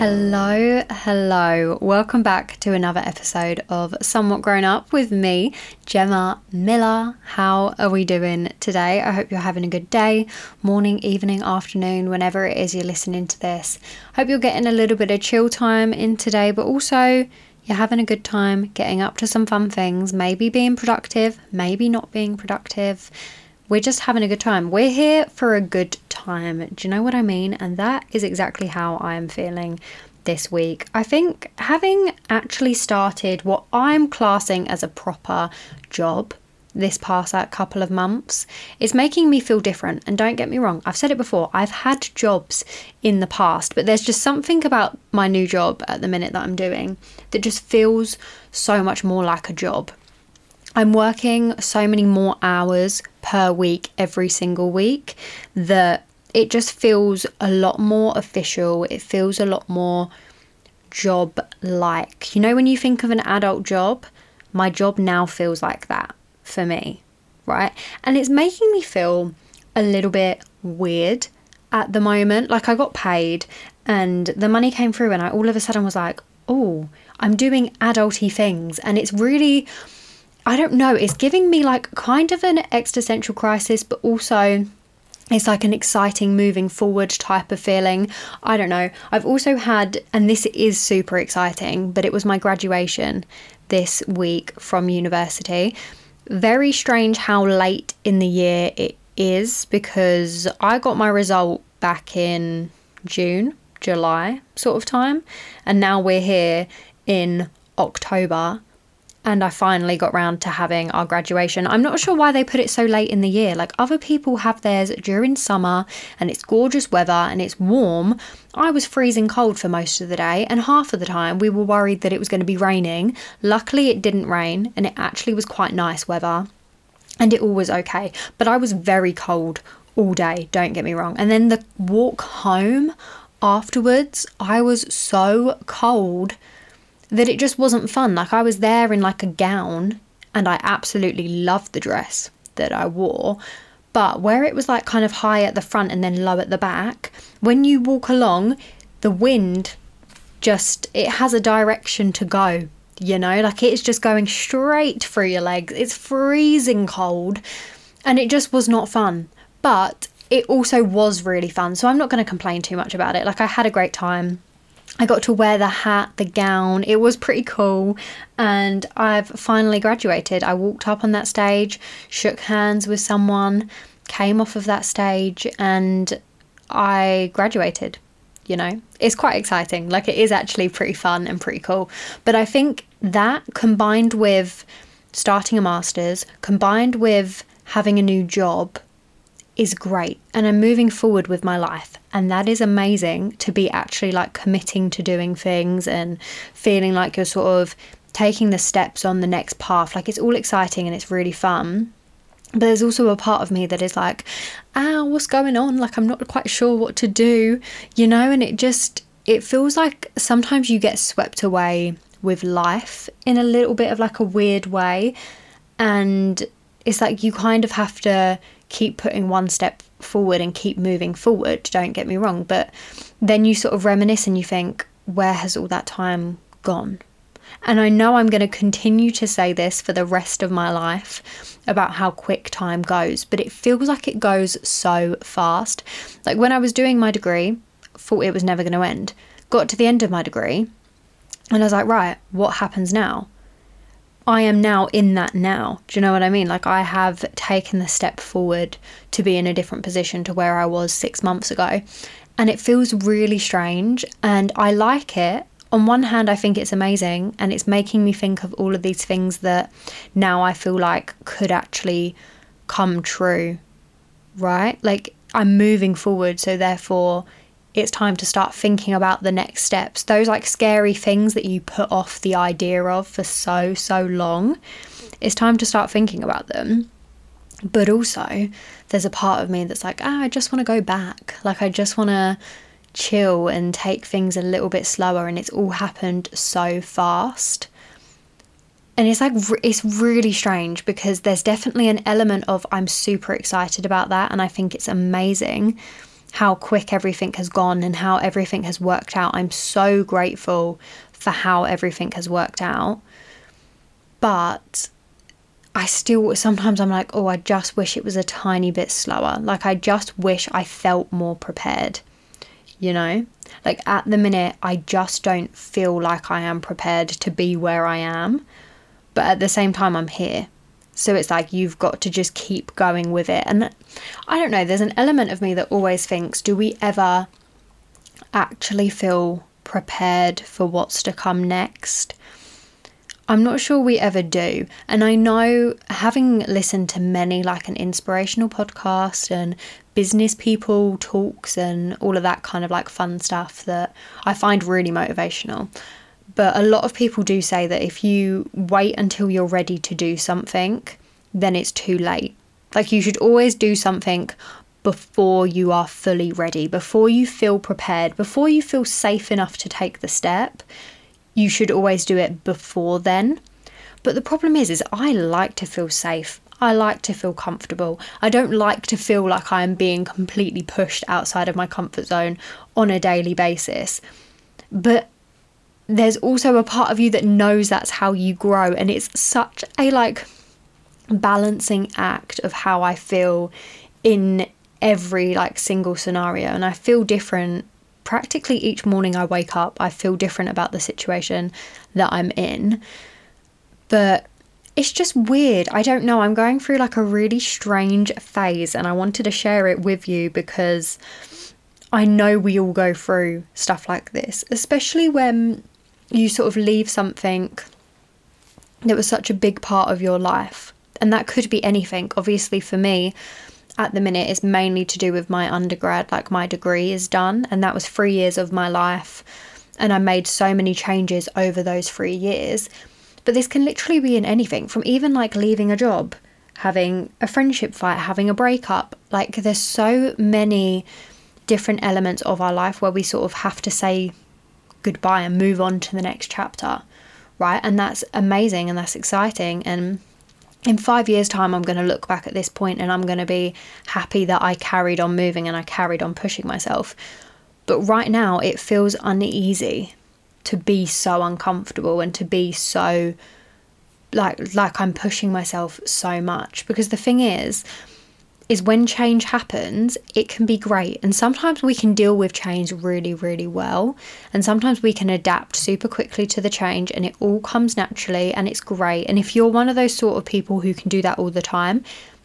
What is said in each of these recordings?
Hello, hello. Welcome back to another episode of Somewhat Grown Up with me, Gemma Miller. How are we doing today? I hope you're having a good day, morning, evening, afternoon, whenever it is you're listening to this. Hope you're getting a little bit of chill time in today, but also you're having a good time getting up to some fun things, maybe being productive, maybe not being productive we're just having a good time. We're here for a good time. Do you know what I mean? And that is exactly how I am feeling this week. I think having actually started what I'm classing as a proper job this past like, couple of months is making me feel different. And don't get me wrong, I've said it before, I've had jobs in the past, but there's just something about my new job at the minute that I'm doing that just feels so much more like a job. I'm working so many more hours per week every single week that it just feels a lot more official. It feels a lot more job like. You know, when you think of an adult job, my job now feels like that for me, right? And it's making me feel a little bit weird at the moment. Like I got paid and the money came through, and I all of a sudden was like, oh, I'm doing adulty things. And it's really I don't know, it's giving me like kind of an existential crisis, but also it's like an exciting moving forward type of feeling. I don't know. I've also had, and this is super exciting, but it was my graduation this week from university. Very strange how late in the year it is because I got my result back in June, July sort of time, and now we're here in October and I finally got round to having our graduation. I'm not sure why they put it so late in the year. Like other people have theirs during summer and it's gorgeous weather and it's warm. I was freezing cold for most of the day, and half of the time we were worried that it was going to be raining. Luckily, it didn't rain and it actually was quite nice weather and it all was okay. But I was very cold all day, don't get me wrong. And then the walk home afterwards, I was so cold that it just wasn't fun. Like I was there in like a gown and I absolutely loved the dress that I wore. But where it was like kind of high at the front and then low at the back, when you walk along, the wind just it has a direction to go, you know, like it's just going straight through your legs. It's freezing cold and it just was not fun. But it also was really fun. So I'm not going to complain too much about it. Like I had a great time. I got to wear the hat, the gown. It was pretty cool. And I've finally graduated. I walked up on that stage, shook hands with someone, came off of that stage, and I graduated. You know, it's quite exciting. Like, it is actually pretty fun and pretty cool. But I think that combined with starting a master's, combined with having a new job, is great and I'm moving forward with my life. And that is amazing to be actually like committing to doing things and feeling like you're sort of taking the steps on the next path. Like it's all exciting and it's really fun. But there's also a part of me that is like, ah, what's going on? Like I'm not quite sure what to do, you know? And it just, it feels like sometimes you get swept away with life in a little bit of like a weird way. And it's like you kind of have to keep putting one step forward and keep moving forward, don't get me wrong. But then you sort of reminisce and you think, where has all that time gone? And I know I'm going to continue to say this for the rest of my life about how quick time goes, but it feels like it goes so fast. Like when I was doing my degree, thought it was never going to end. Got to the end of my degree, and I was like, right, what happens now? I am now in that now. Do you know what I mean? Like, I have taken the step forward to be in a different position to where I was six months ago. And it feels really strange. And I like it. On one hand, I think it's amazing. And it's making me think of all of these things that now I feel like could actually come true. Right? Like, I'm moving forward. So, therefore, it's time to start thinking about the next steps. Those like scary things that you put off the idea of for so, so long, it's time to start thinking about them. But also, there's a part of me that's like, ah, I just want to go back. Like, I just want to chill and take things a little bit slower. And it's all happened so fast. And it's like, it's really strange because there's definitely an element of I'm super excited about that. And I think it's amazing how quick everything has gone and how everything has worked out. I'm so grateful for how everything has worked out. But I still sometimes I'm like, oh, I just wish it was a tiny bit slower. Like, I just wish I felt more prepared, you know? Like, at the minute, I just don't feel like I am prepared to be where I am. But at the same time, I'm here. So it's like you've got to just keep going with it. And I don't know, there's an element of me that always thinks, do we ever actually feel prepared for what's to come next? I'm not sure we ever do. And I know having listened to many, like an inspirational podcast and business people talks and all of that kind of like fun stuff that I find really motivational. But a lot of people do say that if you wait until you're ready to do something, then it's too late. Like you should always do something before you are fully ready, before you feel prepared, before you feel safe enough to take the step. You should always do it before then. But the problem is is I like to feel safe. I like to feel comfortable. I don't like to feel like I am being completely pushed outside of my comfort zone on a daily basis. But there's also a part of you that knows that's how you grow and it's such a like balancing act of how I feel in every like single scenario and I feel different practically each morning I wake up I feel different about the situation that I'm in. But it's just weird. I don't know. I'm going through like a really strange phase and I wanted to share it with you because I know we all go through stuff like this especially when you sort of leave something that was such a big part of your life. And that could be anything. Obviously, for me, at the minute, it's mainly to do with my undergrad, like my degree is done, and that was three years of my life. And I made so many changes over those three years. But this can literally be in anything from even like leaving a job, having a friendship fight, having a breakup. Like, there's so many different elements of our life where we sort of have to say goodbye and move on to the next chapter, right? And that's amazing and that's exciting. And in five years' time, I'm going to look back at this point and I'm going to be happy that I carried on moving and I carried on pushing myself. But right now, it feels uneasy to be so uncomfortable and to be so like like I'm pushing myself so much because the thing is is when change happens, it can be great. And sometimes we can deal with change really, really well. And sometimes we can adapt super quickly to the change and it all comes naturally and it's great. And if you're one of those sort of people who can do that all the time,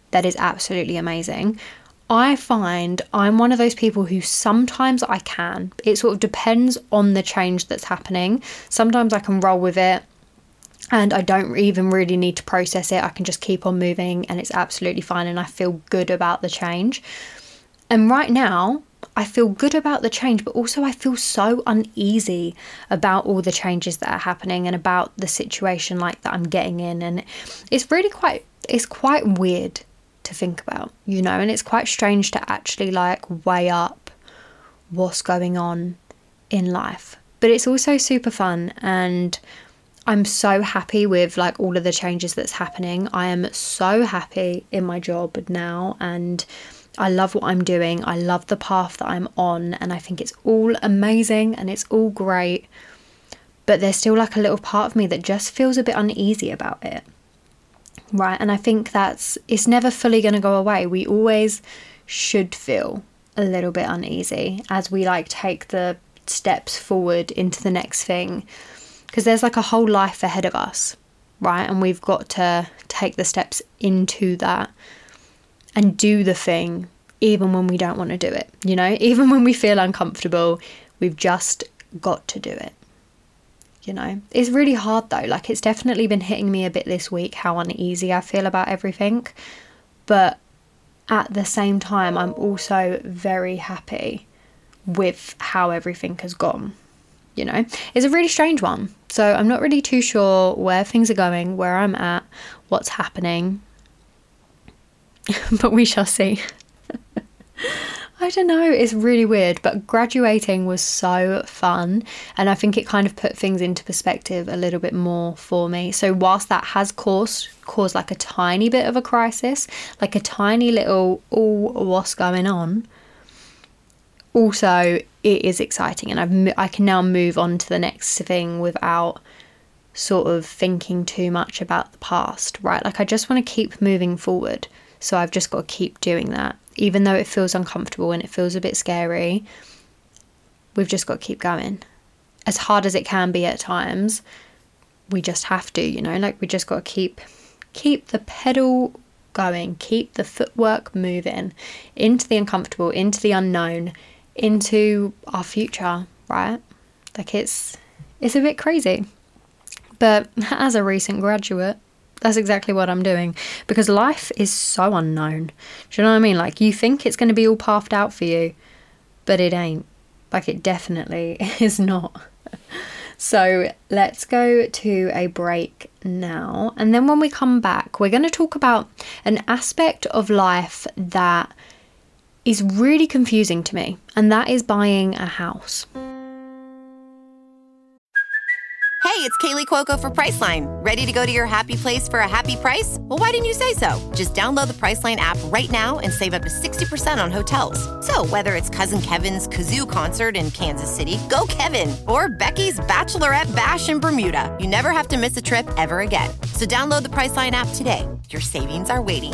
that is absolutely amazing. I find I'm one of those people who sometimes I can. It sort of depends on the change that's happening. Sometimes I can roll with it and I don't even really need to process it. I can just keep on moving and it's absolutely fine and I feel good about the change. And right now, I feel good about the change, but also I feel so uneasy about all the changes that are happening and about the situation like that I'm getting in and it's really quite it's quite weird to think about, you know, and it's quite strange to actually like weigh up what's going on in life. But it's also super fun and I'm so happy with like all of the changes that's happening. I am so happy in my job now and I love what I'm doing. I love the path that I'm on and I think it's all amazing and it's all great. but there's still like a little part of me that just feels a bit uneasy about it. Right. And I think that's, it's never fully going to go away. We always should feel a little bit uneasy as we like take the steps forward into the next thing because there's like a whole life ahead of us, right? And we've got to take the steps into that and do the thing even when we don't want to do it, you know? Even when we feel uncomfortable, we've just got to do it. You know, it's really hard though. Like, it's definitely been hitting me a bit this week how uneasy I feel about everything. But at the same time, I'm also very happy with how everything has gone. You know, it's a really strange one. So I'm not really too sure where things are going, where I'm at, what's happening. but we shall see. I don't know, it's really weird, but graduating was so fun. And I think it kind of put things into perspective a little bit more for me. So, whilst that has caused, caused like a tiny bit of a crisis, like a tiny little, oh, what's going on? Also, it is exciting, and I've, I can now move on to the next thing without sort of thinking too much about the past, right? Like, I just want to keep moving forward. So, I've just got to keep doing that even though it feels uncomfortable and it feels a bit scary, we've just got to keep going. As hard as it can be at times, we just have to, you know, like we just got to keep keep the pedal going, keep the footwork moving into the uncomfortable, into the unknown, into our future, right? Like it's it's a bit crazy. But as a recent graduate, that's exactly what I'm doing because life is so unknown. Do you know what I mean? Like, you think it's going to be all pathed out for you, but it ain't. Like, it definitely is not. So, let's go to a break now. And then when we come back, we're going to talk about an aspect of life that is really confusing to me, and that is buying a house. Hey, it's Kaley Cuoco for Priceline. Ready to go to your happy place for a happy price? Well, why didn't you say so? Just download the Priceline app right now and save up to 60% on hotels. So, whether it's Cousin Kevin's Kazoo concert in Kansas City, go Kevin, or Becky's Bachelorette Bash in Bermuda, you never have to miss a trip ever again. So, download the Priceline app today. Your savings are waiting.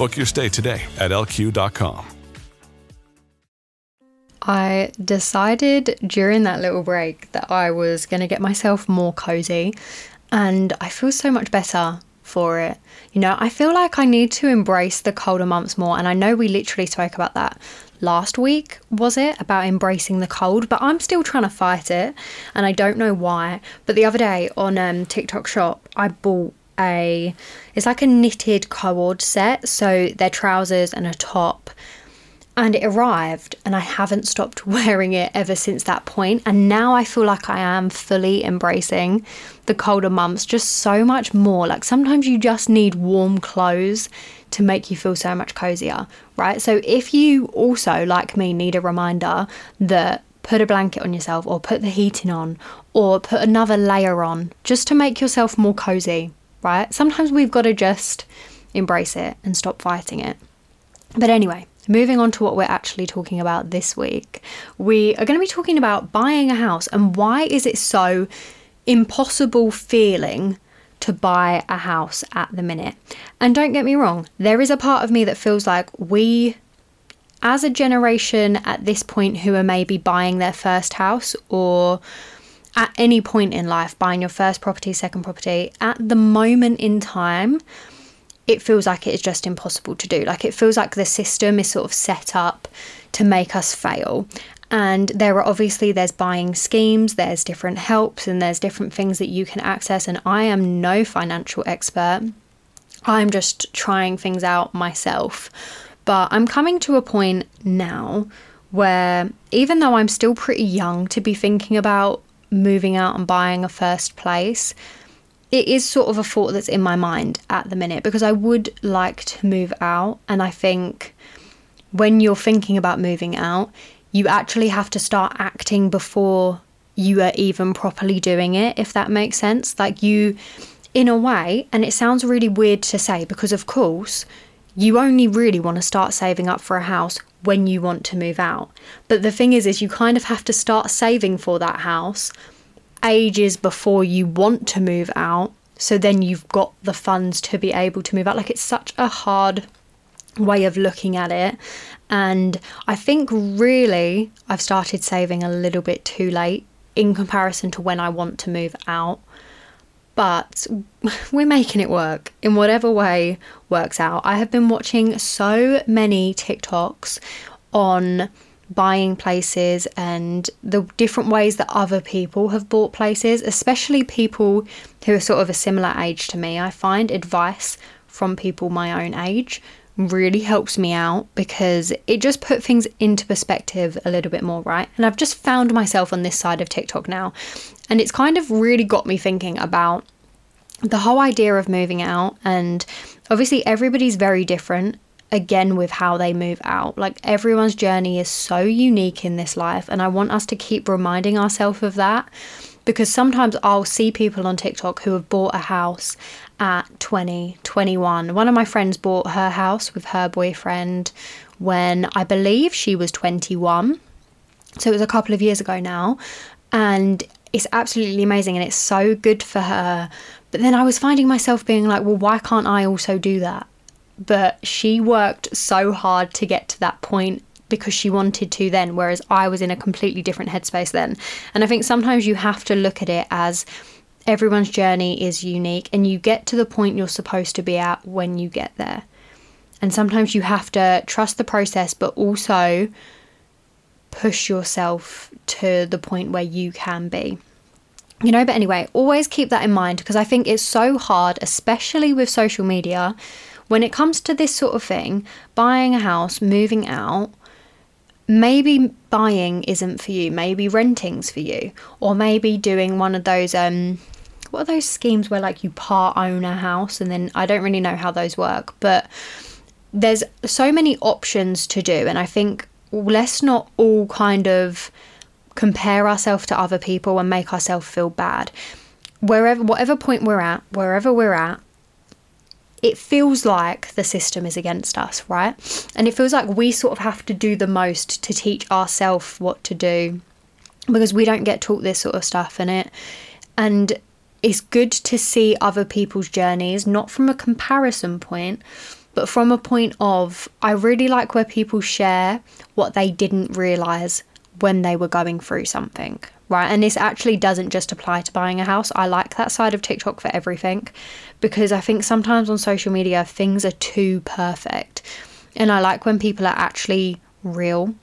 Book your stay today at lq.com. I decided during that little break that I was going to get myself more cozy and I feel so much better for it. You know, I feel like I need to embrace the colder months more. And I know we literally spoke about that last week, was it? About embracing the cold, but I'm still trying to fight it. And I don't know why. But the other day on um, TikTok Shop, I bought a, it's like a knitted cord set. So they're trousers and a top. And it arrived and I haven't stopped wearing it ever since that point. And now I feel like I am fully embracing the colder months just so much more. Like sometimes you just need warm clothes to make you feel so much cozier right? So if you also like me need a reminder that put a blanket on yourself or put the heating on or put another layer on just to make yourself more cozy right sometimes we've got to just embrace it and stop fighting it but anyway moving on to what we're actually talking about this week, we are going to be talking about buying a house and why is it so impossible feeling to buy a house at the minute. And don't get me wrong, there is a part of me that feels like we as a generation at this point who are maybe buying their first house or at any point in life buying your first property, second property, at the moment in time, it feels like it is just impossible to do. Like it feels like the system is sort of set up to make us fail. And there are obviously there's buying schemes, there's different helps, and there's different things that you can access. And I am no financial expert. I'm just trying things out myself. But I'm coming to a point now where even though I'm still pretty young to be thinking about moving out and buying a first place, it is sort of a thought that's in my mind at the minute because I would like to move out. And I think when you're thinking about moving out, you actually have to start acting before you are even properly doing it, if that makes sense. Like you, in a way, and it sounds really weird to say because, of course, you only really want to start saving up for a house when you want to move out. But the thing is, is you kind of have to start saving for that house ages before you want to move out. So then you've got the funds to be able to move out. Like it's such a hard way of looking at it. And I think really I've started saving a little bit too late in comparison to when I want to move out. But we're making it work in whatever way works out. I have been watching so many TikToks on buying places and the different ways that other people have bought places, especially people who are sort of a similar age to me. I find advice from people my own age really helps me out because it just put things into perspective a little bit more, right? And I've just found myself on this side of TikTok now. And it's kind of really got me thinking about the whole idea of moving out. And obviously, everybody's very different again with how they move out. Like everyone's journey is so unique in this life, and I want us to keep reminding ourselves of that because sometimes I'll see people on TikTok who have bought a house at 20, 21. One of my friends bought her house with her boyfriend when I believe she was 21. So it was a couple of years ago now. And it's absolutely amazing and it's so good for her. But then I was finding myself being like, well, why can't I also do that? but she worked so hard to get to that point because she wanted to then, whereas I was in a completely different headspace then. And I think sometimes you have to look at it as everyone's journey is unique and you get to the point you're supposed to be at when you get there. And sometimes you have to trust the process, but also push yourself to the point where you can be. You know, but anyway, always keep that in mind because I think it's so hard, especially with social media, when it comes to this sort of thing, buying a house, moving out, maybe buying isn't for you, maybe renting's for you, or maybe doing one of those um what are those schemes where like you part own a house and then I don't really know how those work, but there's so many options to do and I think let's not all kind of compare ourselves to other people and make ourselves feel bad. Wherever whatever point we're at, wherever we're at, it feels like the system is against us, right? And it feels like we sort of have to do the most to teach ourselves what to do because we don't get taught this sort of stuff in it. And it's good to see other people's journeys, not from a comparison point, but from a point of I really like where people share what they didn't realize when they were going through something, right? And this actually doesn't just apply to buying a house. I like that side of TikTok for everything because I think sometimes on social media things are too perfect. And I like when people are actually real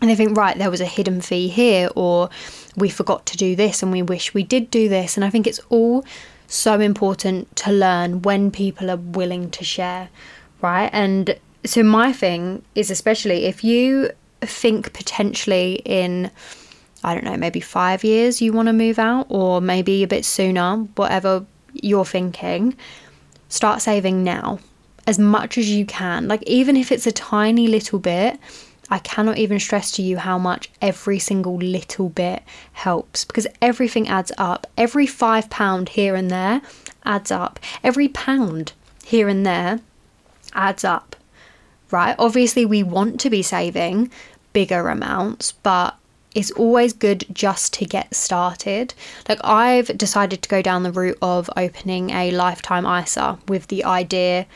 and they think, right, there was a hidden fee here, or we forgot to do this and we wish we did do this. And I think it's all so important to learn when people are willing to share, right? And so, my thing is, especially if you think potentially in I don't know, maybe five years you want to move out, or maybe a bit sooner, whatever you're thinking, start saving now as much as you can. Like, even if it's a tiny little bit, I cannot even stress to you how much every single little bit helps because everything adds up. Every five pound here and there adds up. Every pound here and there adds up, right? Obviously, we want to be saving bigger amounts, but it's always good just to get started. Like, I've decided to go down the route of opening a lifetime ISA with the idea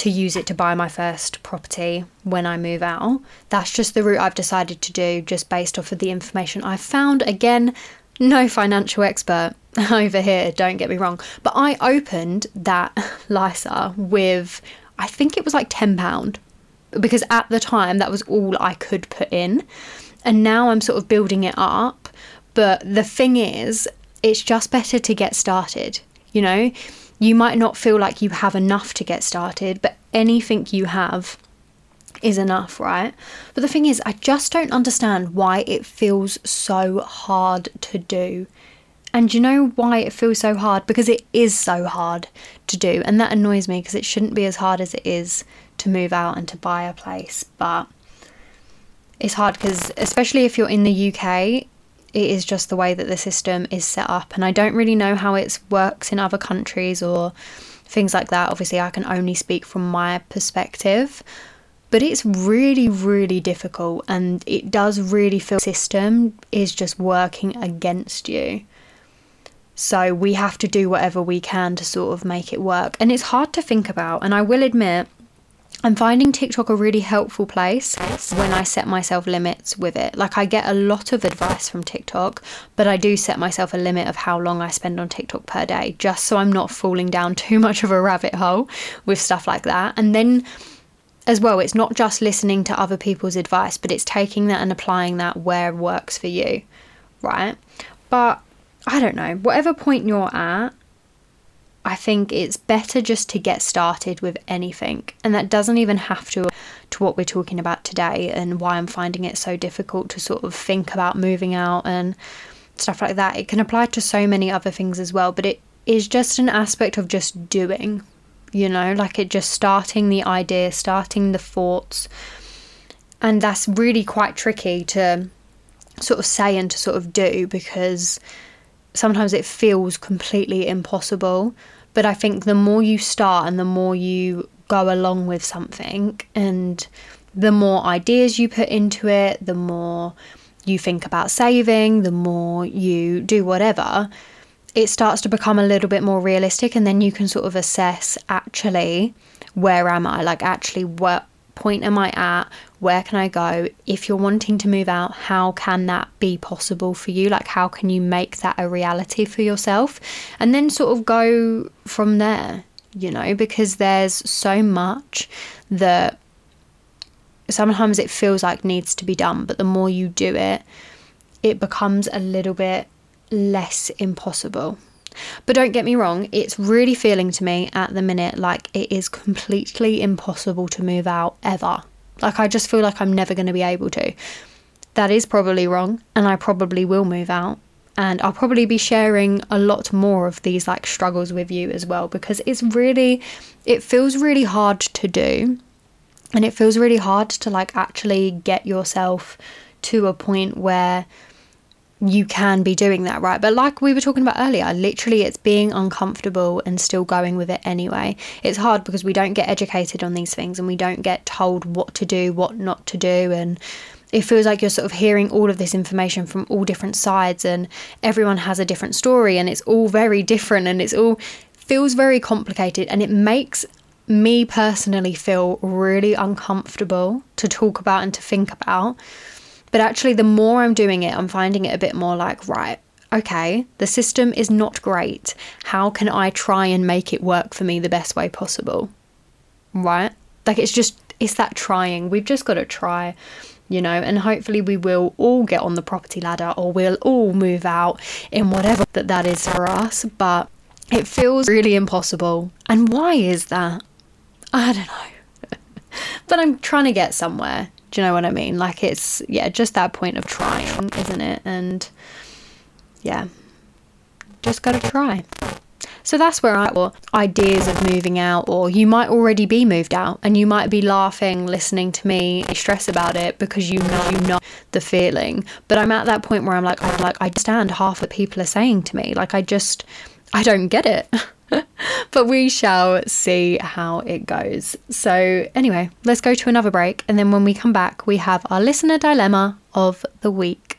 to use it to buy my first property when I move out. That's just the route I've decided to do, just based off of the information I've found. Again, no financial expert over here, don't get me wrong. But I opened that LISA with, I think it was like £10 because at the time that was all I could put in and now I'm sort of building it up. But the thing is, it's just better to get started. You know, you might not feel like you have enough to get started, but anything you have is enough, right? But the thing is, I just don't understand why it feels so hard to do. And you know why it feels so hard? Because it is so hard to do. And that annoys me because it shouldn't be as hard as it is to move out and to buy a place. But it's hard because, especially if you're in the UK, it is just the way that the system is set up. And I don't really know how it works in other countries or things like that. Obviously, I can only speak from my perspective. But it's really, really difficult, and it does really feel the system is just working against you. So we have to do whatever we can to sort of make it work. And it's hard to think about. And I will admit, I'm finding TikTok a really helpful place when I set myself limits with it. Like, I get a lot of advice from TikTok, but I do set myself a limit of how long I spend on TikTok per day, just so I'm not falling down too much of a rabbit hole with stuff like that. And then, as well, it's not just listening to other people's advice, but it's taking that and applying that where it works for you, right? But I don't know, whatever point you're at, I think it's better just to get started with anything. And that doesn't even have to to what we're talking about today and why I'm finding it so difficult to sort of think about moving out and stuff like that. It can apply to so many other things as well, but it is just an aspect of just doing, you know, like it just starting the idea, starting the thoughts. And that's really quite tricky to sort of say and to sort of do because sometimes it feels completely impossible. But I think the more you start and the more you go along with something, and the more ideas you put into it, the more you think about saving, the more you do whatever, it starts to become a little bit more realistic. And then you can sort of assess actually, where am I? Like, actually, what point am I at? Where can I go? If you're wanting to move out, how can that be possible for you? Like, how can you make that a reality for yourself? And then sort of go from there, you know, because there's so much that sometimes it feels like needs to be done, but the more you do it, it becomes a little bit less impossible. But don't get me wrong, it's really feeling to me at the minute like it is completely impossible to move out ever. Like, I just feel like I'm never going to be able to. That is probably wrong, and I probably will move out. And I'll probably be sharing a lot more of these like struggles with you as well because it's really, it feels really hard to do. And it feels really hard to like actually get yourself to a point where you can be doing that, right? But like we were talking about earlier, literally it's being uncomfortable and still going with it anyway. It's hard because we don't get educated on these things and we don't get told what to do, what not to do. And it feels like you're sort of hearing all of this information from all different sides and everyone has a different story and it's all very different and it's all feels very complicated and it makes me personally feel really uncomfortable to talk about and to think about but actually, the more I'm doing it, I'm finding it a bit more like, right, okay, the system is not great. How can I try and make it work for me the best way possible? Right? Like, it's just, it's that trying. We've just got to try, you know, and hopefully we will all get on the property ladder or we'll all move out in whatever that that is for us. But it feels really impossible. And why is that? I don't know. but I'm trying to get somewhere. Do you know what I mean? Like it's yeah, just that point of trying, isn't it? And yeah, just gotta try. So that's where I or ideas of moving out, or you might already be moved out and you might be laughing listening to me stress about it because you know you know the feeling. But I'm at that point where I'm like, I'm like I understand half what people are saying to me. Like I just I don't get it. but we shall see how it goes. So, anyway, let's go to another break. And then when we come back, we have our listener dilemma of the week.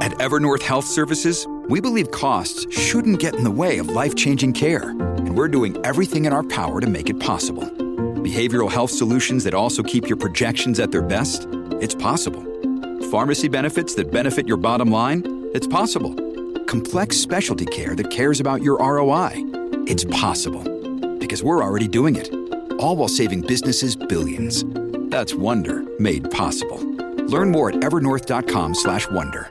At Evernorth Health Services, we believe costs shouldn't get in the way of life changing care. And we're doing everything in our power to make it possible. Behavioral health solutions that also keep your projections at their best? It's possible. Pharmacy benefits that benefit your bottom line? It's possible complex specialty care that cares about your ROI. It's possible because we're already doing it. All while saving businesses billions. That's Wonder made possible. Learn more at evernorth.com/wonder.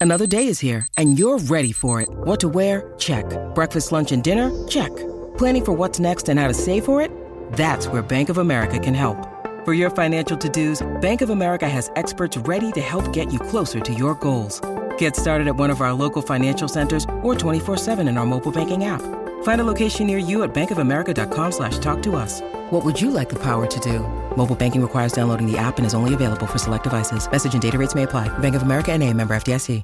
Another day is here and you're ready for it. What to wear? Check. Breakfast, lunch and dinner? Check. Planning for what's next and how to save for it? That's where Bank of America can help. For your financial to-dos, Bank of America has experts ready to help get you closer to your goals. Get started at one of our local financial centers or 24-7 in our mobile banking app. Find a location near you at bankofamerica.com slash talk to us. What would you like the power to do? Mobile banking requires downloading the app and is only available for select devices. Message and data rates may apply. Bank of America and a member FDIC.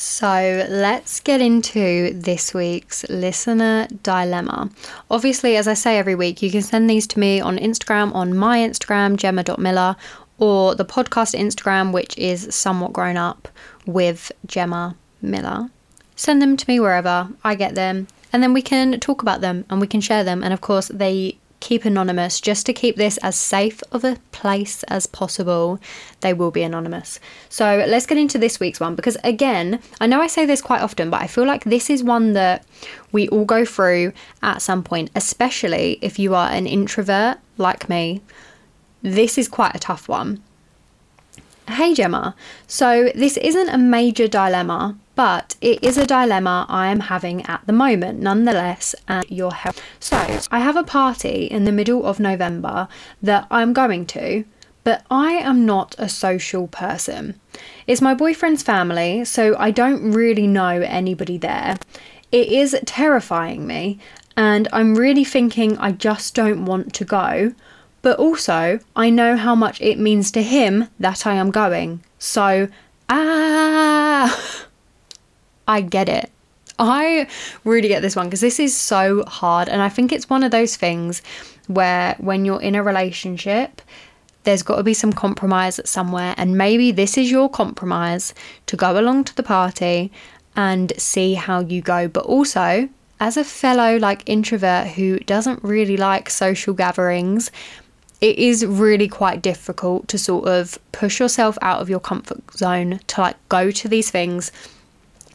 So let's get into this week's listener dilemma. Obviously, as I say every week, you can send these to me on Instagram, on my Instagram, gemma.miller, or the podcast Instagram, which is somewhat grown up with Gemma Miller. Send them to me wherever I get them, and then we can talk about them and we can share them. And of course, they keep anonymous just to keep this as safe of a place as possible. They will be anonymous. So let's get into this week's one because, again, I know I say this quite often, but I feel like this is one that we all go through at some point, especially if you are an introvert like me. This is quite a tough one. Hey Gemma, so this isn't a major dilemma, but it is a dilemma I am having at the moment, nonetheless, and your help. So, I have a party in the middle of November that I'm going to, but I am not a social person. It's my boyfriend's family, so I don't really know anybody there. It is terrifying me, and I'm really thinking I just don't want to go. But also, I know how much it means to him that I am going. So, ah, I get it. I really get this one because this is so hard. And I think it's one of those things where when you're in a relationship, there's got to be some compromise somewhere. And maybe this is your compromise to go along to the party and see how you go. But also, as a fellow like introvert who doesn't really like social gatherings, it is really quite difficult to sort of push yourself out of your comfort zone to like go to these things,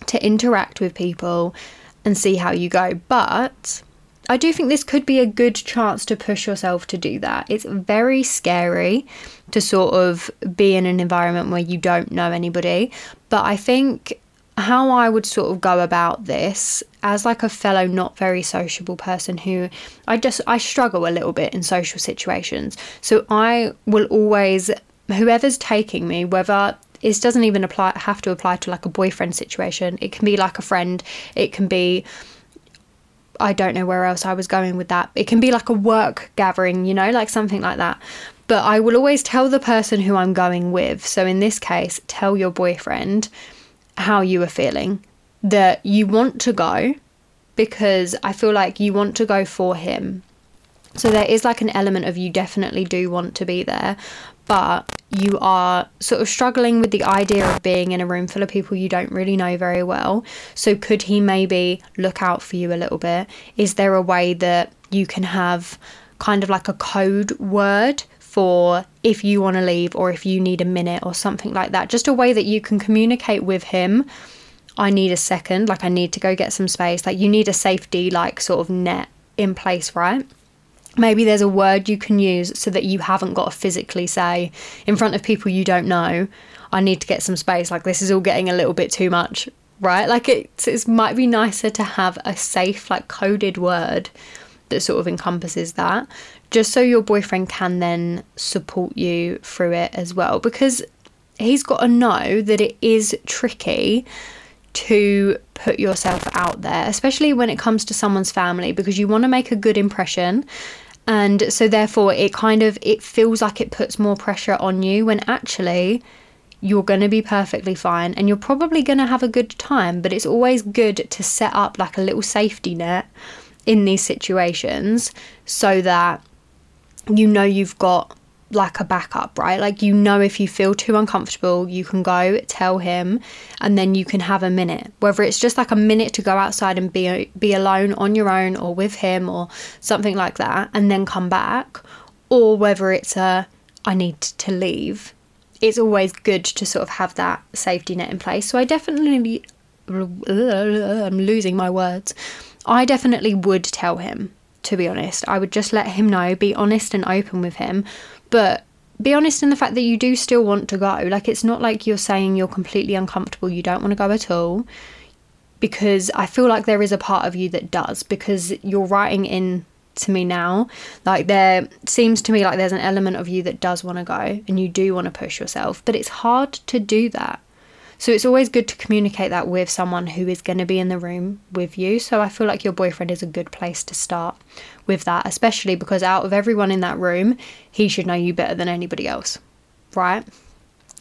to interact with people and see how you go. But I do think this could be a good chance to push yourself to do that. It's very scary to sort of be in an environment where you don't know anybody, but I think how I would sort of go about this as like a fellow not very sociable person who I just I struggle a little bit in social situations. So I will always whoever's taking me whether it doesn't even apply have to apply to like a boyfriend situation. It can be like a friend. It can be I don't know where else I was going with that. It can be like a work gathering, you know, like something like that. But I will always tell the person who I'm going with. So in this case, tell your boyfriend how you are feeling, that you want to go because I feel like you want to go for him. So there is like an element of you definitely do want to be there, but you are sort of struggling with the idea of being in a room full of people you don't really know very well. So could he maybe look out for you a little bit? Is there a way that you can have kind of like a code word for if you want to leave or if you need a minute or something like that. Just a way that you can communicate with him. I need a second, like I need to go get some space. Like you need a safety, like sort of net in place, right? Maybe there's a word you can use so that you haven't got to physically say in front of people you don't know, I need to get some space. Like this is all getting a little bit too much, right? Like it, it might be nicer to have a safe, like coded word that sort of encompasses that just so your boyfriend can then support you through it as well because he's got to know that it is tricky to put yourself out there especially when it comes to someone's family because you want to make a good impression. And so therefore it kind of it feels like it puts more pressure on you when actually you're going to be perfectly fine and you're probably going to have a good time. But it's always good to set up like a little safety net in these situations so that you know you've got like a backup, right? Like you know if you feel too uncomfortable, you can go tell him and then you can have a minute. Whether it's just like a minute to go outside and be be alone on your own or with him or something like that and then come back or whether it's a I need to leave. It's always good to sort of have that safety net in place. So I definitely I'm losing my words. I definitely would tell him to be honest. I would just let him know, be honest and open with him, but be honest in the fact that you do still want to go. Like, it's not like you're saying you're completely uncomfortable, you don't want to go at all, because I feel like there is a part of you that does, because you're writing in to me now. Like, there seems to me like there's an element of you that does want to go and you do want to push yourself, but it's hard to do that. So it's always good to communicate that with someone who is going to be in the room with you. So I feel like your boyfriend is a good place to start with that, especially because out of everyone in that room, he should know you better than anybody else, right?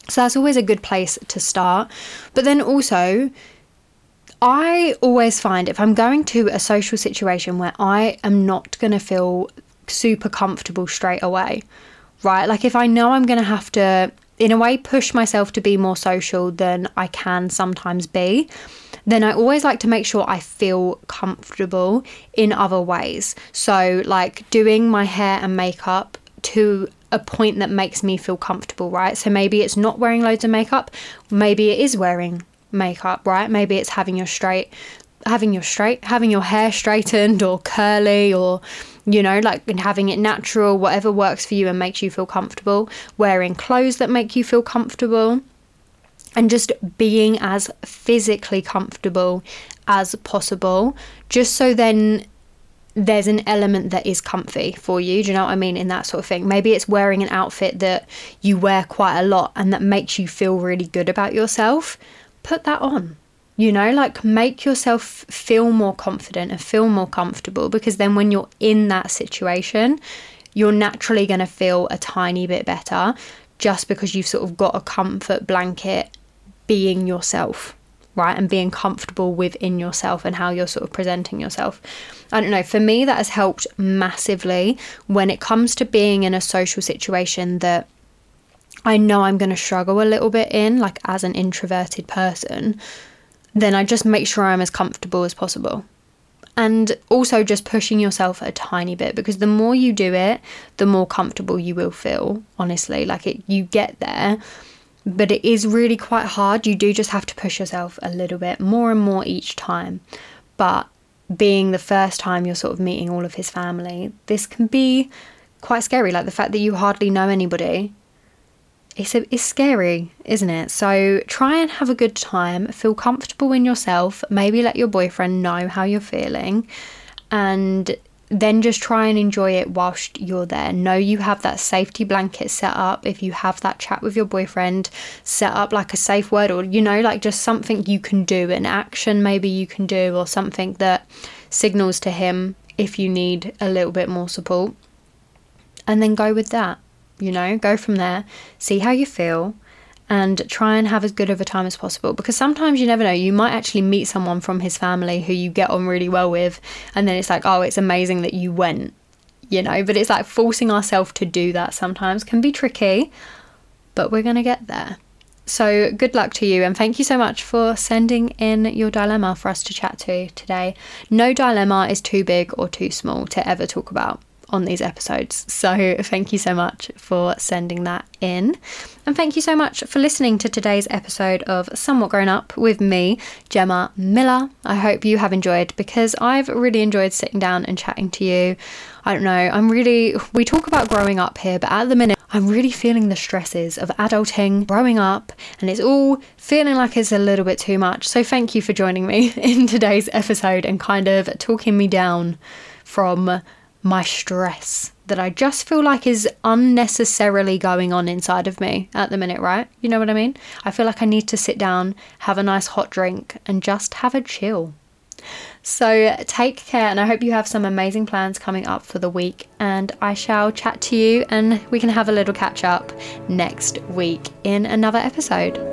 So that's always a good place to start. But then also, I always find if I'm going to a social situation where I am not going to feel super comfortable straight away, right? Like if I know I'm going to have to, in a way, push myself to be more social than I can sometimes be, then I always like to make sure I feel comfortable in other ways. So, like doing my hair and makeup to a point that makes me feel comfortable, right? So maybe it's not wearing loads of makeup, maybe it is wearing makeup, right? Maybe it's having your straight having your straight having your hair straightened or curly or you know like having it natural whatever works for you and makes you feel comfortable wearing clothes that make you feel comfortable and just being as physically comfortable as possible just so then there's an element that is comfy for you. Do you know what I mean? In that sort of thing. Maybe it's wearing an outfit that you wear quite a lot and that makes you feel really good about yourself put that on. You know, like make yourself feel more confident and feel more comfortable because then when you're in that situation, you're naturally going to feel a tiny bit better just because you've sort of got a comfort blanket being yourself, right? And being comfortable within yourself and how you're sort of presenting yourself. I don't know, for me, that has helped massively when it comes to being in a social situation that I know I'm going to struggle a little bit in, like as an introverted person, then I just make sure I'm as comfortable as possible. And also just pushing yourself a tiny bit because the more you do it, the more comfortable you will feel, honestly. Like it, you get there, but it is really quite hard. You do just have to push yourself a little bit more and more each time. But being the first time you're sort of meeting all of his family, this can be quite scary. Like the fact that you hardly know anybody it's, a, it's scary, isn't it? So try and have a good time, feel comfortable in yourself, maybe let your boyfriend know how you're feeling, and then just try and enjoy it whilst you're there. Know you have that safety blanket set up. If you have that chat with your boyfriend, set up like a safe word or, you know, like just something you can do, an action maybe you can do, or something that signals to him if you need a little bit more support. And then go with that you know, go from there, see how you feel, and try and have as good of a time as possible. Because sometimes you never know you might actually meet someone from his family who you get on really well with and then it's like oh it's amazing that you went you know? But it's like forcing ourselves to do that sometimes can be tricky but we're going to get there. So good luck to you and thank you so much for sending in your dilemma for us to chat to today. No dilemma is too big or too small to ever talk about on these episodes. So thank you so much for sending that in. And thank you so much for listening to today's episode of Somewhat Grown Up with me, Gemma Miller. I hope you have enjoyed because I've really enjoyed sitting down and chatting to you. I don't know, I'm really, we talk about growing up here, but at the minute, I'm really feeling the stresses of adulting, growing up, and it's all feeling like it's a little bit too much. So, thank you for joining me in today's episode and kind of talking me down from my stress that I just feel like is unnecessarily going on inside of me at the minute, right? You know what I mean? I feel like I need to sit down, have a nice hot drink, and just have a chill. So take care, and I hope you have some amazing plans coming up for the week. And I shall chat to you, and we can have a little catch up next week in another episode.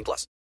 18 plus.